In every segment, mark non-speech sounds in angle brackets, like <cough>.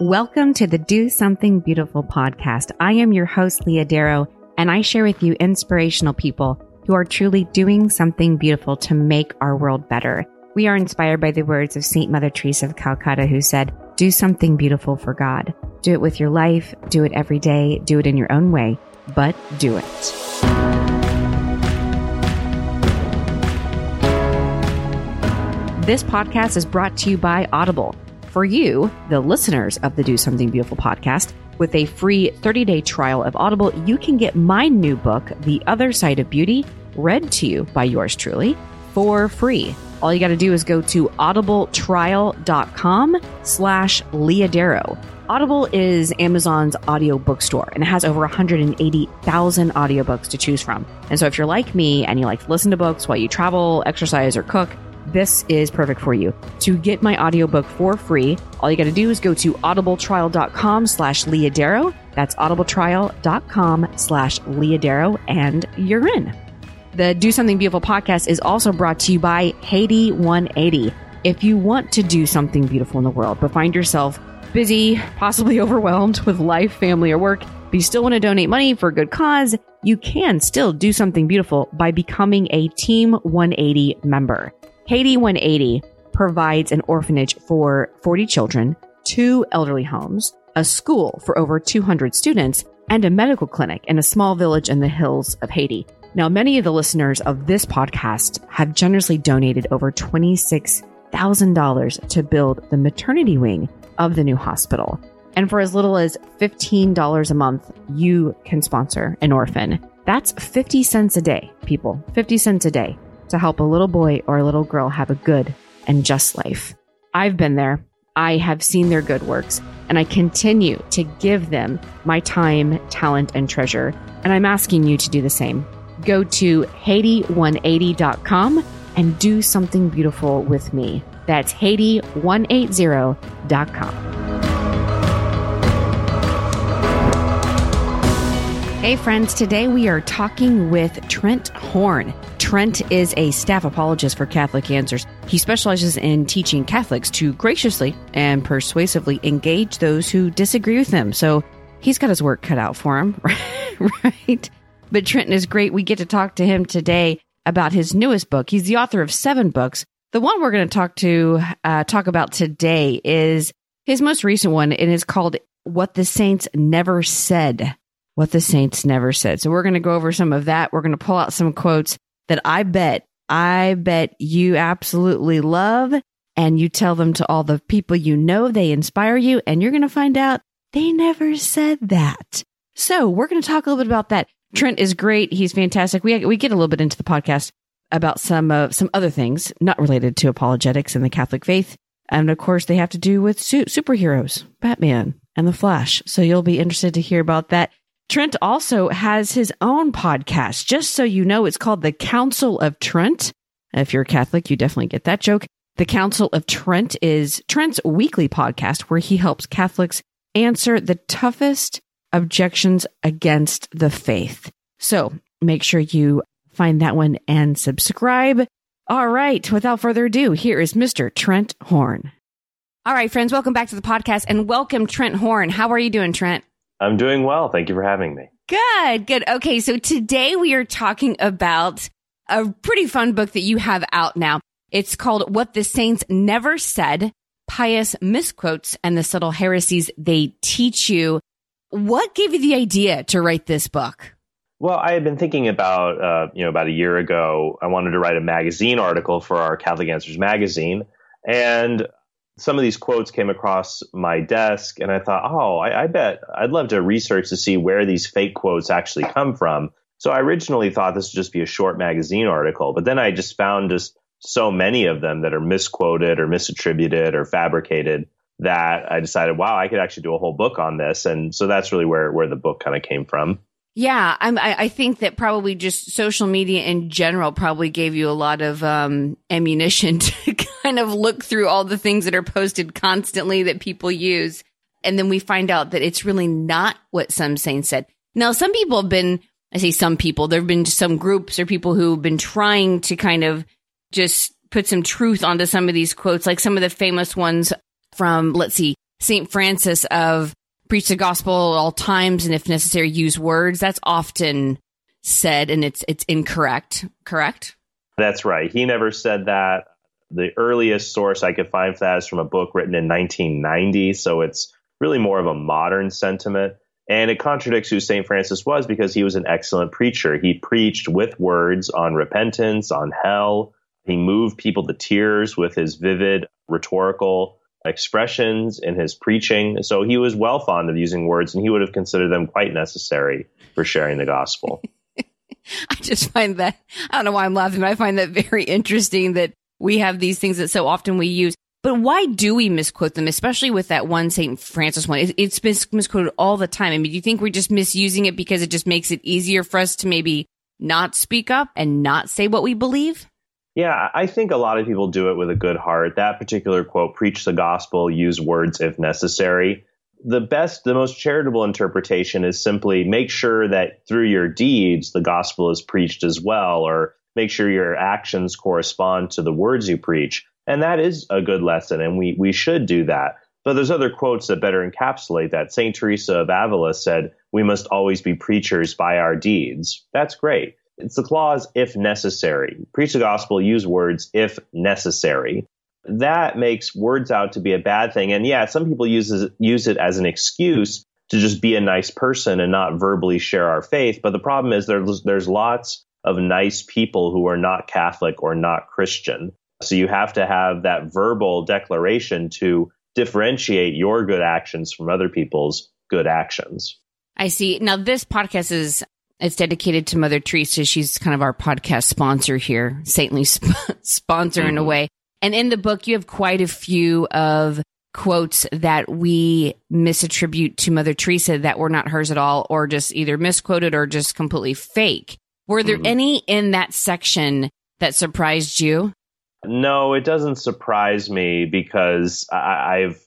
Welcome to the Do Something Beautiful podcast. I am your host, Leah Darrow, and I share with you inspirational people who are truly doing something beautiful to make our world better. We are inspired by the words of St. Mother Teresa of Calcutta, who said, Do something beautiful for God. Do it with your life, do it every day, do it in your own way, but do it. This podcast is brought to you by Audible. For you, the listeners of the Do Something Beautiful podcast, with a free 30 day trial of Audible, you can get my new book, The Other Side of Beauty, read to you by yours truly for free. All you got to do is go to audibletrial.com slash leahdarrow. Audible is Amazon's audio bookstore and it has over 180,000 audiobooks to choose from. And so if you're like me and you like to listen to books while you travel, exercise, or cook, this is perfect for you. To get my audiobook for free, all you got to do is go to audibletrial.com slash leahdarrow. That's audibletrial.com slash leahdarrow and you're in. The Do Something Beautiful podcast is also brought to you by Haiti 180. If you want to do something beautiful in the world, but find yourself busy, possibly <laughs> overwhelmed with life, family, or work, but you still want to donate money for a good cause, you can still do something beautiful by becoming a Team 180 member. Haiti 180 provides an orphanage for 40 children, two elderly homes, a school for over 200 students, and a medical clinic in a small village in the hills of Haiti. Now, many of the listeners of this podcast have generously donated over $26,000 to build the maternity wing of the new hospital. And for as little as $15 a month, you can sponsor an orphan. That's 50 cents a day, people. 50 cents a day to help a little boy or a little girl have a good and just life. I've been there. I have seen their good works, and I continue to give them my time, talent, and treasure. And I'm asking you to do the same. Go to Haiti180.com and do something beautiful with me. That's Haiti180.com. Hey, friends, today we are talking with Trent Horn. Trent is a staff apologist for Catholic Answers. He specializes in teaching Catholics to graciously and persuasively engage those who disagree with them. So he's got his work cut out for him, <laughs> right? But Trenton is great. We get to talk to him today about his newest book. He's the author of seven books. The one we're going to talk to uh, talk about today is his most recent one. and It is called "What the Saints Never Said." What the Saints Never Said. So we're going to go over some of that. We're going to pull out some quotes that I bet, I bet you absolutely love, and you tell them to all the people you know. They inspire you, and you're going to find out they never said that. So we're going to talk a little bit about that. Trent is great. He's fantastic. We we get a little bit into the podcast about some uh, some other things not related to apologetics and the Catholic faith, and of course they have to do with su- superheroes, Batman and the Flash. So you'll be interested to hear about that. Trent also has his own podcast. Just so you know, it's called the Council of Trent. If you're a Catholic, you definitely get that joke. The Council of Trent is Trent's weekly podcast where he helps Catholics answer the toughest objections against the faith. So make sure you find that one and subscribe. All right. Without further ado, here is Mr. Trent Horn. All right, friends, welcome back to the podcast and welcome Trent Horn. How are you doing, Trent? I'm doing well. Thank you for having me. Good, good. Okay, so today we are talking about a pretty fun book that you have out now. It's called What the Saints Never Said Pious Misquotes and the Subtle Heresies They Teach You. What gave you the idea to write this book? Well, I had been thinking about, uh, you know, about a year ago, I wanted to write a magazine article for our Catholic Answers magazine. And some of these quotes came across my desk, and I thought, oh, I, I, bet I'd love to research to see where these fake quotes actually come from. So I originally thought this would just be a short magazine article, but then I just found just so many of them that are misquoted or misattributed or fabricated that I decided, wow, I could actually do a whole book on this. And so that's really where, where the book kind of came from. Yeah, I'm, I, I think that probably just social media in general probably gave you a lot of um, ammunition <laughs> to kind of look through all the things that are posted constantly that people use. And then we find out that it's really not what some saints said. Now, some people have been, I say some people, there have been some groups or people who've been trying to kind of just put some truth onto some of these quotes, like some of the famous ones from, let's see, St. Francis of preach the gospel at all times and if necessary use words. That's often said and it's it's incorrect, correct? That's right. He never said that. The earliest source I could find for that is from a book written in 1990, so it's really more of a modern sentiment. And it contradicts who St. Francis was because he was an excellent preacher. He preached with words on repentance, on hell. He moved people to tears with his vivid rhetorical expressions in his preaching. So he was well fond of using words and he would have considered them quite necessary for sharing the gospel. <laughs> I just find that, I don't know why I'm laughing, but I find that very interesting that we have these things that so often we use. But why do we misquote them, especially with that one St. Francis one? It's mis- misquoted all the time. I mean, do you think we're just misusing it because it just makes it easier for us to maybe not speak up and not say what we believe? Yeah, I think a lot of people do it with a good heart. That particular quote, preach the gospel, use words if necessary. The best, the most charitable interpretation is simply make sure that through your deeds, the gospel is preached as well, or make sure your actions correspond to the words you preach. And that is a good lesson, and we, we should do that. But there's other quotes that better encapsulate that. St. Teresa of Avila said, We must always be preachers by our deeds. That's great. It's the clause, if necessary. Preach the gospel, use words, if necessary. That makes words out to be a bad thing. And yeah, some people use, use it as an excuse to just be a nice person and not verbally share our faith. But the problem is there's, there's lots of nice people who are not Catholic or not Christian. So you have to have that verbal declaration to differentiate your good actions from other people's good actions. I see. Now this podcast is it's dedicated to Mother Teresa. She's kind of our podcast sponsor here, saintly sp- <laughs> sponsor mm-hmm. in a mm-hmm. way. And in the book, you have quite a few of quotes that we misattribute to Mother Teresa that were not hers at all, or just either misquoted or just completely fake. Were there mm-hmm. any in that section that surprised you? No, it doesn't surprise me because I- I, have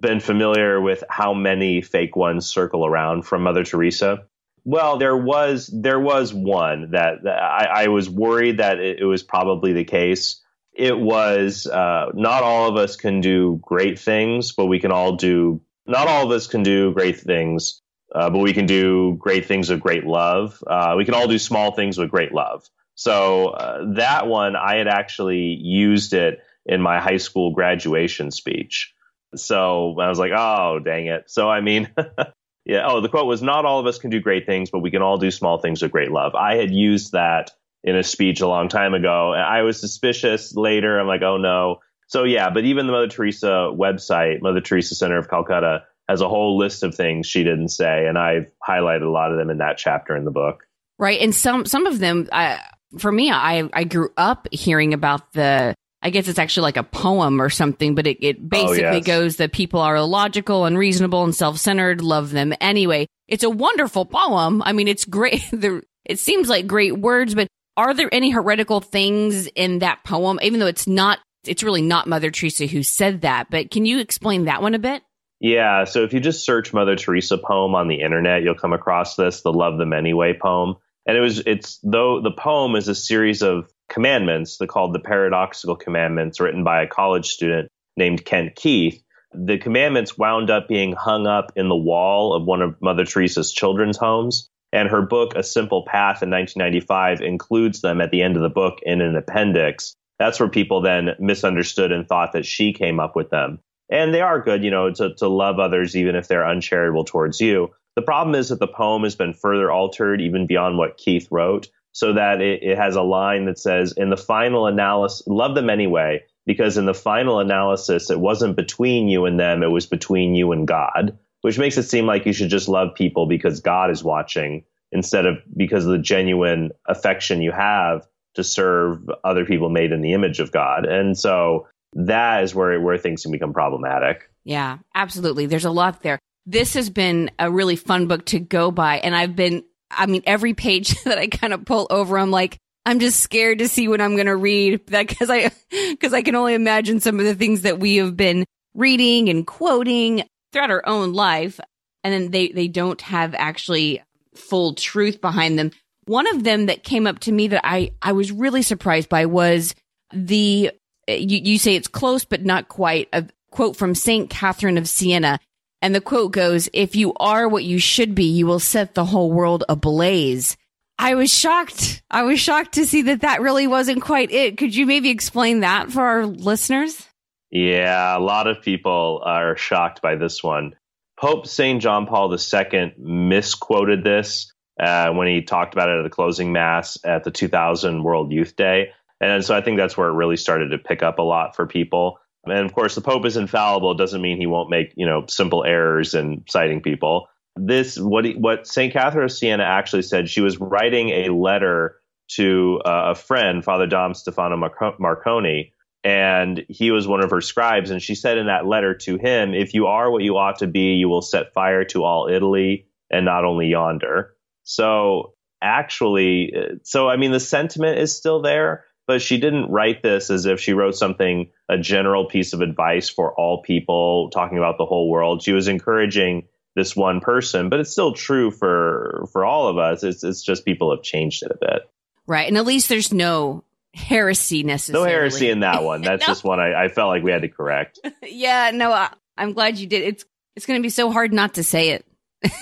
been familiar with how many fake ones circle around from Mother Teresa. Well, there was there was one that, that I, I, was worried that it, it, was probably the case. It was uh, not all of us can do great things, but we can all do. Not all of us can do great things, uh, but we can do great things with great love. Uh, we can all do small things with great love. So uh, that one, I had actually used it in my high school graduation speech. So I was like, oh, dang it. So, I mean, <laughs> yeah. Oh, the quote was, not all of us can do great things, but we can all do small things with great love. I had used that in a speech a long time ago. And I was suspicious later. I'm like, oh, no. So, yeah, but even the Mother Teresa website, Mother Teresa Center of Calcutta, has a whole list of things she didn't say. And I've highlighted a lot of them in that chapter in the book. Right. And some, some of them, I, for me, I, I grew up hearing about the, I guess it's actually like a poem or something, but it, it oh, basically oh, yes. goes that people are illogical, and unreasonable, and self centered, love them anyway. It's a wonderful poem. I mean, it's great. <laughs> it seems like great words, but are there any heretical things in that poem? Even though it's not, it's really not Mother Teresa who said that, but can you explain that one a bit? Yeah. So if you just search Mother Teresa poem on the internet, you'll come across this, the Love Them Anyway poem and it was it's though the poem is a series of commandments they're called the paradoxical commandments written by a college student named kent keith. The commandments wound up being hung up in the wall of one of mother teresa's children's homes. And her book a simple path in 1995 includes them at the end of the book in an appendix. That's where people then misunderstood and thought that she came up with them. And they are good you know to, to love others even if they're uncharitable towards you. The problem is that the poem has been further altered even beyond what Keith wrote, so that it, it has a line that says, in the final analysis, love them anyway, because in the final analysis, it wasn't between you and them, it was between you and God, which makes it seem like you should just love people because God is watching instead of because of the genuine affection you have to serve other people made in the image of God. And so that is where, where things can become problematic. Yeah, absolutely. There's a lot there this has been a really fun book to go by. And I've been, I mean, every page <laughs> that I kind of pull over, I'm like, I'm just scared to see what I'm going to read <laughs> because I, because I can only imagine some of the things that we have been reading and quoting throughout our own life. And then they, they don't have actually full truth behind them. One of them that came up to me that I, I was really surprised by was the, eh, you, you say it's close, but not quite. A quote from St. Catherine of Siena. And the quote goes, if you are what you should be, you will set the whole world ablaze. I was shocked. I was shocked to see that that really wasn't quite it. Could you maybe explain that for our listeners? Yeah, a lot of people are shocked by this one. Pope St. John Paul II misquoted this uh, when he talked about it at the closing mass at the 2000 World Youth Day. And so I think that's where it really started to pick up a lot for people. And of course, the Pope is infallible. It doesn't mean he won't make, you know, simple errors in citing people. This, what, he, what St. Catherine of Siena actually said, she was writing a letter to uh, a friend, Father Dom Stefano Maconi, and he was one of her scribes. And she said in that letter to him, if you are what you ought to be, you will set fire to all Italy and not only yonder. So actually, uh, so I mean, the sentiment is still there, but she didn't write this as if she wrote something, a general piece of advice for all people, talking about the whole world. She was encouraging this one person, but it's still true for for all of us. It's it's just people have changed it a bit. Right. And at least there's no heresy necessarily. No heresy in that one. That's <laughs> no. just one I, I, felt like we had to correct. <laughs> yeah, no, I, am glad you did. It's it's going to be so hard not to say it. <laughs>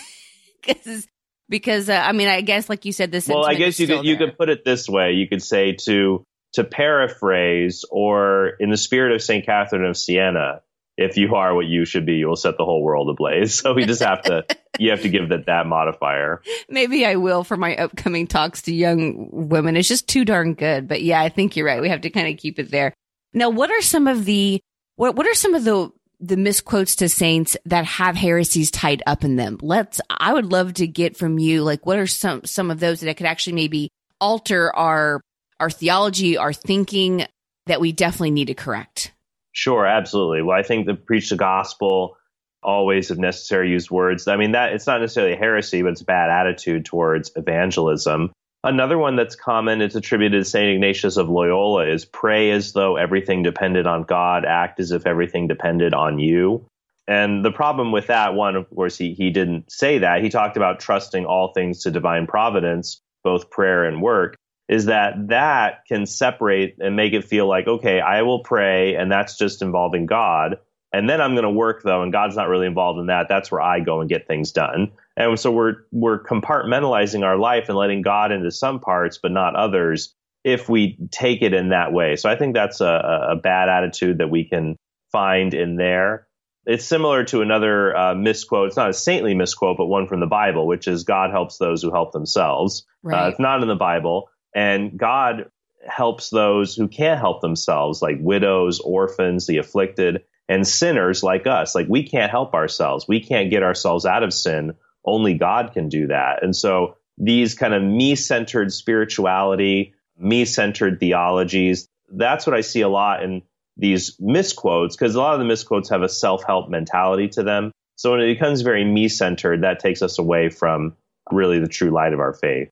because because uh, I mean, I guess like you said this Well, I guess you could there. you could put it this way. You could say to to paraphrase, or in the spirit of Saint Catherine of Siena, if you are what you should be, you will set the whole world ablaze. <laughs> So we just have to you have to give that that modifier. Maybe I will for my upcoming talks to young women. It's just too darn good. But yeah, I think you're right. We have to kind of keep it there. Now, what are some of the what what are some of the the misquotes to saints that have heresies tied up in them? Let's I would love to get from you like what are some some of those that could actually maybe alter our our theology, our thinking that we definitely need to correct? Sure, absolutely. Well, I think the preach the gospel always, if necessary, use words. I mean, that it's not necessarily heresy, but it's a bad attitude towards evangelism. Another one that's common, it's attributed to St. Ignatius of Loyola, is pray as though everything depended on God, act as if everything depended on you. And the problem with that, one, of course, he, he didn't say that. He talked about trusting all things to divine providence, both prayer and work is that that can separate and make it feel like, okay, I will pray and that's just involving God. And then I'm going to work though, and God's not really involved in that. That's where I go and get things done. And so we're, we're compartmentalizing our life and letting God into some parts, but not others if we take it in that way. So I think that's a, a bad attitude that we can find in there. It's similar to another uh, misquote. It's not a saintly misquote, but one from the Bible, which is God helps those who help themselves. Uh, right. Uh, it's not in the Bible. And God helps those who can't help themselves, like widows, orphans, the afflicted, and sinners like us. Like we can't help ourselves. We can't get ourselves out of sin. Only God can do that. And so these kind of me centered spirituality, me centered theologies, that's what I see a lot in these misquotes, because a lot of the misquotes have a self help mentality to them. So when it becomes very me centered, that takes us away from really the true light of our faith.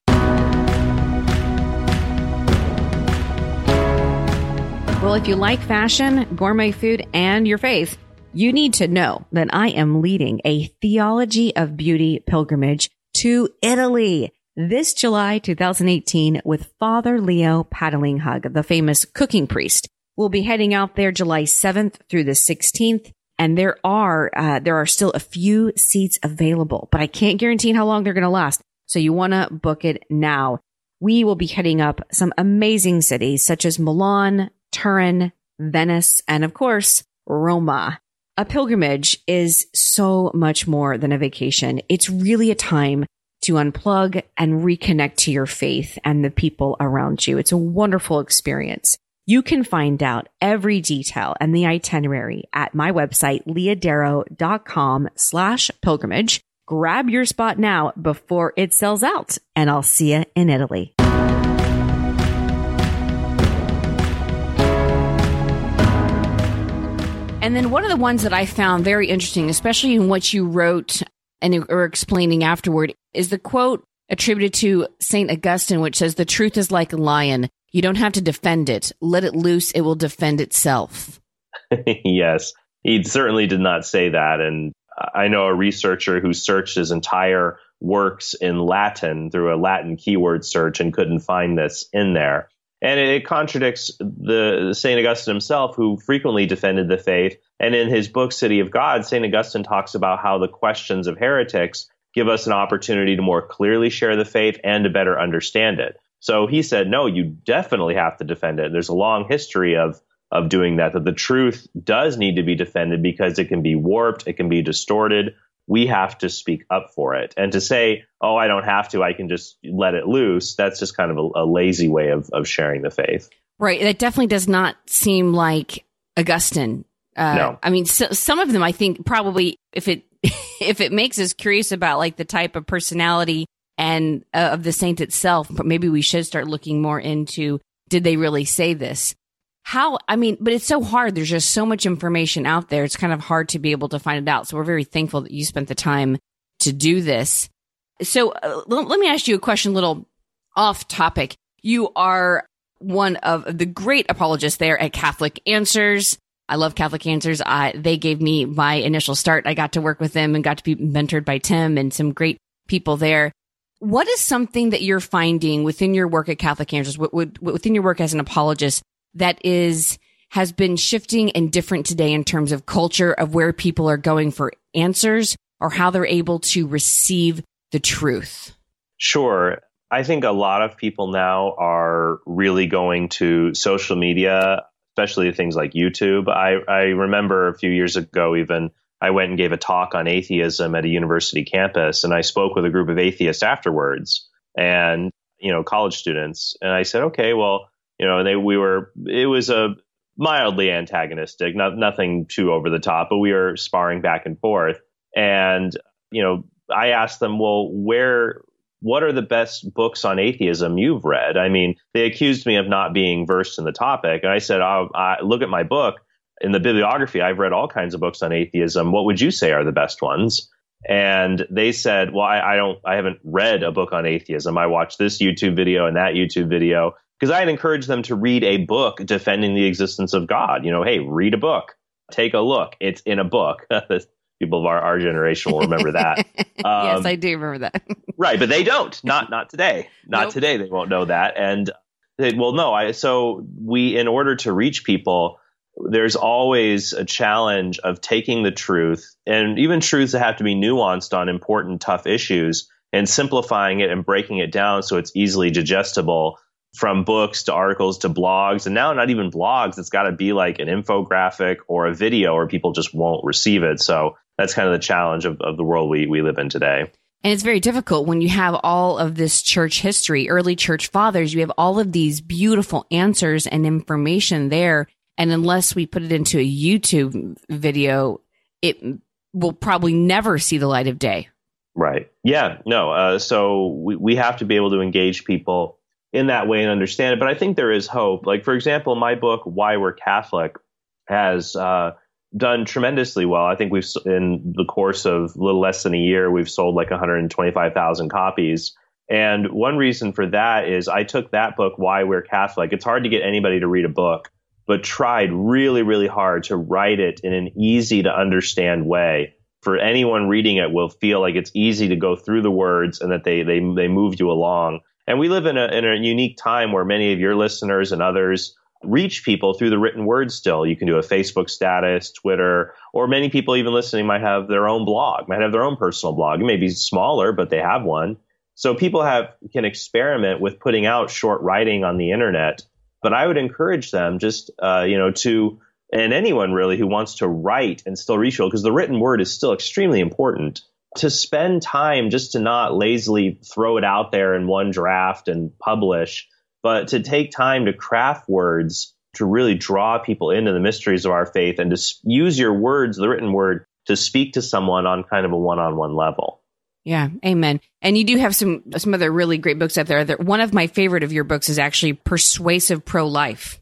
Well, if you like fashion, gourmet food, and your faith, you need to know that I am leading a Theology of Beauty pilgrimage to Italy this July 2018 with Father Leo Patalinghug, the famous cooking priest. We'll be heading out there July 7th through the 16th. And there are, uh, there are still a few seats available, but I can't guarantee how long they're going to last. So you want to book it now. We will be heading up some amazing cities such as Milan, Turin, Venice, and of course, Roma. A pilgrimage is so much more than a vacation. It's really a time to unplug and reconnect to your faith and the people around you. It's a wonderful experience. You can find out every detail and the itinerary at my website, leahdarrow.com slash pilgrimage. Grab your spot now before it sells out and I'll see you in Italy. And then one of the ones that I found very interesting, especially in what you wrote and are explaining afterward, is the quote attributed to St. Augustine, which says, The truth is like a lion. You don't have to defend it. Let it loose. It will defend itself. <laughs> yes, he certainly did not say that. And I know a researcher who searched his entire works in Latin through a Latin keyword search and couldn't find this in there. And it contradicts the St. Augustine himself, who frequently defended the faith. And in his book, City of God, St. Augustine talks about how the questions of heretics give us an opportunity to more clearly share the faith and to better understand it. So he said, no, you definitely have to defend it. There's a long history of of doing that, that the truth does need to be defended because it can be warped, it can be distorted. We have to speak up for it. And to say, oh, I don't have to, I can just let it loose, that's just kind of a, a lazy way of, of sharing the faith. Right. That definitely does not seem like Augustine. Uh, no. I mean, so, some of them, I think probably if it, <laughs> if it makes us curious about like the type of personality and uh, of the saint itself, but maybe we should start looking more into did they really say this? How i mean but it's so hard. There's just so much information out there. It's kind of hard to be able to find it out. So we're very thankful that you spent the time to do this. So uh, let me ask you a question a little off topic. You are one of the great apologists there at catholic answers. I love catholic answers. I, they gave me my initial start. I got to work with them and got to be mentored by tim and some great people there. What is something that you're finding within your work at catholic answers within your work as an apologist that is has been shifting and different today in terms of culture of where people are going for answers or how they're able to receive the truth? Sure. I think a lot of people now are really going to social media, especially things like YouTube. I, I remember a few years ago, even I went and gave a talk on atheism at a university campus, and I spoke with a group of atheists afterwards and, you know, college students. And I said, okay, well, you know, they we were it was a mildly antagonistic, not nothing too over the top, but we were sparring back and forth. And you know, I asked them, well, where what are the best books on atheism you've read? I mean, they accused me of not being versed in the topic, and I said, oh, I, look at my book in the bibliography. I've read all kinds of books on atheism. What would you say are the best ones? And they said, well, I, I don't, I haven't read a book on atheism. I watched this YouTube video and that YouTube video because I had encouraged them to read a book defending the existence of God. You know, hey, read a book, take a look. It's in a book. <laughs> People of our, our generation will remember that. Um, <laughs> yes, I do remember that. <laughs> right, but they don't. Not not today. Not nope. today. They won't know that. And they, well, no. I so we in order to reach people, there's always a challenge of taking the truth and even truths that have to be nuanced on important, tough issues and simplifying it and breaking it down so it's easily digestible from books to articles to blogs and now not even blogs it's got to be like an infographic or a video or people just won't receive it. So that's kind of the challenge of, of the world we, we live in today. And it's very difficult when you have all of this church history early church fathers you have all of these beautiful answers and information there. And unless we put it into a youtube video it will probably never see the light of day. Right. Yeah no uh, so we, we have to be able to engage people in that way and understand it. But I think there is hope. Like, for example, my book, Why We're Catholic, has uh, done tremendously well. I think we've, in the course of a little less than a year, we've sold like 125,000 copies. And one reason for that is I took that book, Why We're Catholic. It's hard to get anybody to read a book, but tried really, really hard to write it in an easy to understand way. For anyone reading it will feel like it's easy to go through the words and that they, they, they move you along. And we live in a, in a unique time where many of your listeners and others reach people through the written word still. You can do a Facebook status, Twitter, or many people even listening might have their own blog, might have their own personal blog. It may be smaller, but they have one. So people have can experiment with putting out short writing on the internet. But I would encourage them just uh, you know to and anyone really who wants to write and still reach people because the written word is still extremely important to spend time just to not lazily throw it out there in one draft and publish, but to take time to craft words to really draw people into the mysteries of our faith and to use your words, the written word, to speak to someone on kind of a one-on-one level. Yeah, amen. And you do have some some other really great books out there. One of my favorite of your books is actually Persuasive Pro Life.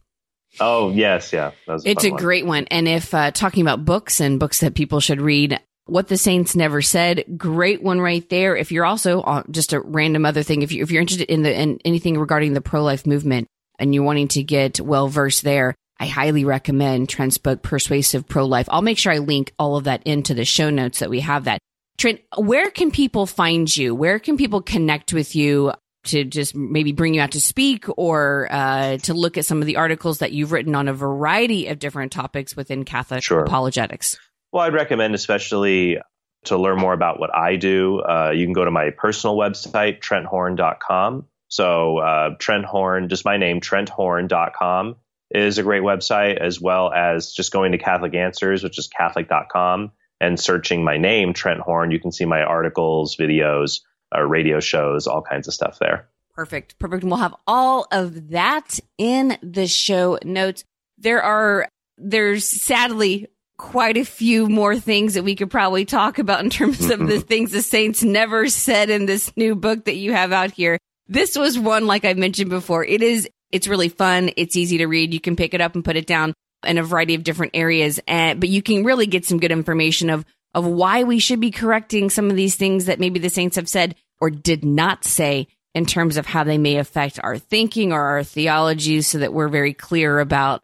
Oh yes, yeah, it's a, a great one. And if uh, talking about books and books that people should read, what the Saints Never Said. Great one right there. If you're also uh, just a random other thing, if you if you're interested in the in anything regarding the pro life movement and you're wanting to get well versed there, I highly recommend Trent's book Persuasive Pro Life. I'll make sure I link all of that into the show notes that we have that. Trent, where can people find you? Where can people connect with you? to just maybe bring you out to speak or uh, to look at some of the articles that you've written on a variety of different topics within Catholic sure. apologetics? Well, I'd recommend, especially to learn more about what I do, uh, you can go to my personal website, trenthorn.com. So, uh, Trent Horn, just my name, trenthorn.com is a great website, as well as just going to Catholic Answers, which is catholic.com, and searching my name, Trent Horn. You can see my articles, videos, uh, radio shows, all kinds of stuff there. Perfect. Perfect. And we'll have all of that in the show notes. There are, there's sadly quite a few more things that we could probably talk about in terms of the <laughs> things the saints never said in this new book that you have out here. This was one, like I mentioned before, it is, it's really fun. It's easy to read. You can pick it up and put it down in a variety of different areas. And, but you can really get some good information of, of why we should be correcting some of these things that maybe the saints have said or did not say in terms of how they may affect our thinking or our theology so that we're very clear about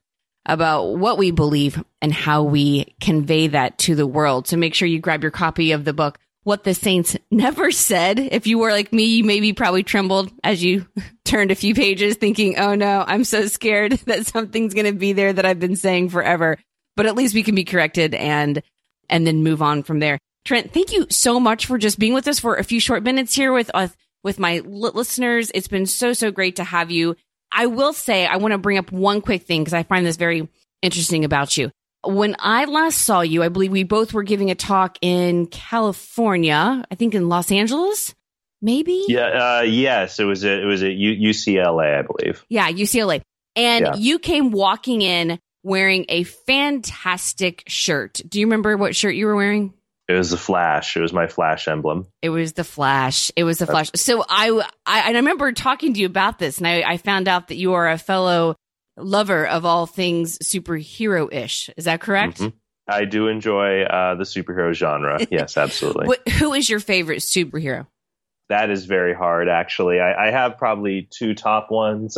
about what we believe and how we convey that to the world. So make sure you grab your copy of the book, What the Saints Never Said. If you were like me, you maybe probably trembled as you <laughs> turned a few pages thinking, oh no, I'm so scared <laughs> that something's going to be there that I've been saying forever. But at least we can be corrected and, and then move on from there. Trent, thank you so much for just being with us for a few short minutes here with us, with my listeners. It's been so, so great to have you. I will say, I want to bring up one quick thing because I find this very interesting about you. When I last saw you, I believe we both were giving a talk in California, I think in Los Angeles, maybe. Yeah. Uh, yes, it was. A, it was at UCLA, I believe. Yeah, UCLA, and yeah. you came walking in wearing a fantastic shirt. Do you remember what shirt you were wearing? It was the Flash. It was my Flash emblem. It was the Flash. It was the Flash. So I, I, I remember talking to you about this, and I, I found out that you are a fellow lover of all things superhero ish. Is that correct? Mm-hmm. I do enjoy uh, the superhero genre. <laughs> Yes, absolutely. what, who is your favorite superhero? That is very hard, actually. I, I have probably two top ones.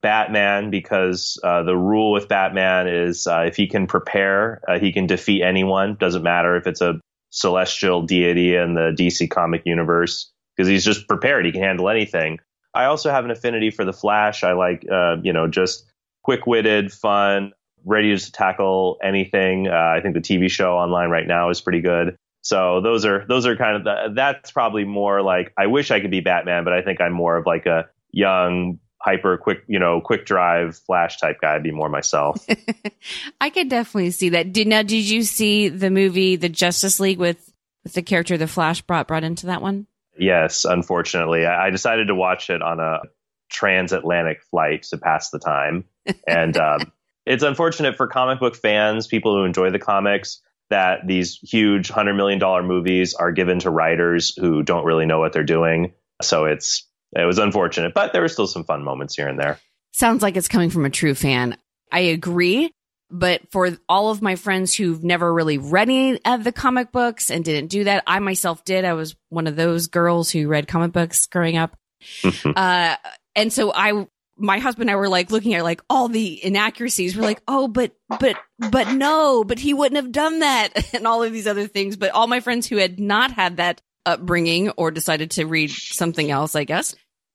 Batman, because uh, the rule with Batman is uh, if he can prepare, uh, he can defeat anyone. Doesn't matter if it's a celestial deity in the DC comic universe because he's just prepared. He can handle anything. I also have an affinity for the Flash. I like, uh, you know, just quick witted, fun, ready to tackle anything. Uh, I think the TV show online right now is pretty good. So those are those are kind of the, that's probably more like I wish I could be Batman, but I think I'm more of like a young hyper quick, you know, quick drive flash type guy. I'd be more myself. <laughs> I could definitely see that. Did now did you see the movie The Justice League with with the character the Flash brought brought into that one? Yes, unfortunately, I, I decided to watch it on a transatlantic flight to pass the time, <laughs> and um, it's unfortunate for comic book fans, people who enjoy the comics. That these huge hundred million dollar movies are given to writers who don't really know what they're doing. So it's it was unfortunate, but there were still some fun moments here and there. Sounds like it's coming from a true fan. I agree. But for all of my friends who've never really read any of the comic books and didn't do that, I myself did. I was one of those girls who read comic books growing up. uh, and so I, my husband and I were like looking at like all the inaccuracies. We're like, oh, but, but, but no, but he wouldn't have done that <laughs> and all of these other things. But all my friends who had not had that upbringing or decided to read something else, I guess,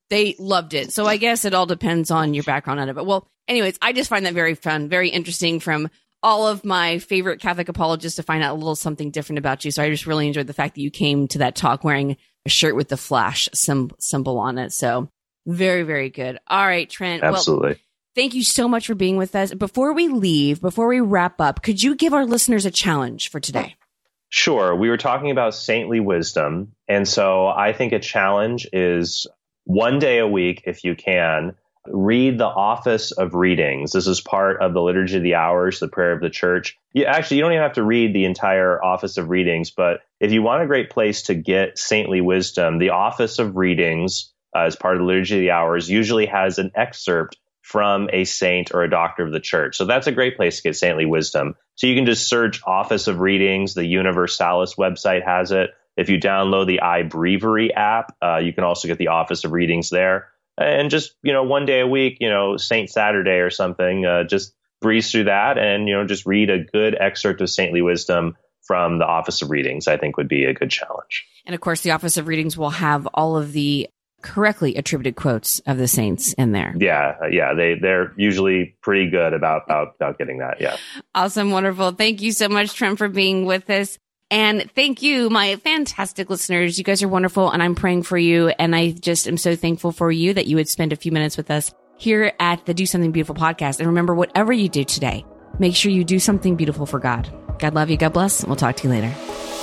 they loved it. So I guess it all depends on your background on it. But well, anyways, I just find that very fun, very interesting from all of my favorite Catholic apologists to find out a little something different about you. So I just really enjoyed the fact that you came to that talk wearing a shirt with the flash symbol on it. So very, very good. All right, Trent. Absolutely. Well, thank you so much for being with us. Before we leave, before we wrap up, could you give our listeners a challenge for today? Sure. We were talking about saintly wisdom. And so I think a challenge is one day a week, if you can, read the office of readings. This is part of the liturgy of the hours, the prayer of the church. You actually you don't even have to read the entire office of readings, but if you want a great place to get saintly wisdom, the office of readings uh, as part of the liturgy of the hours usually has an excerpt from a saint or a doctor of the church. So that's a great place to get saintly wisdom. So you can just search office of readings. The Universalis website has it. If you download the iBreviary app, uh, you can also get the Office of Readings there. And just, you know, one day a week, you know, Saint Saturday or something, uh, just breeze through that and, you know, just read a good excerpt of saintly wisdom from the Office of Readings, I think would be a good challenge. And of course, the Office of Readings will have all of the correctly attributed quotes of the saints in there. Yeah, uh, yeah, they they're usually pretty good about about, about getting that. Yeah. Awesome, wonderful. Thank you so much, Trent, for being with us. And thank you, my fantastic listeners. You guys are wonderful and I'm praying for you. And I just am so thankful for you that you would spend a few minutes with us here at the Do Something Beautiful podcast. And remember, whatever you do today, make sure you do something beautiful for God. God love you. God bless. We'll talk to you later.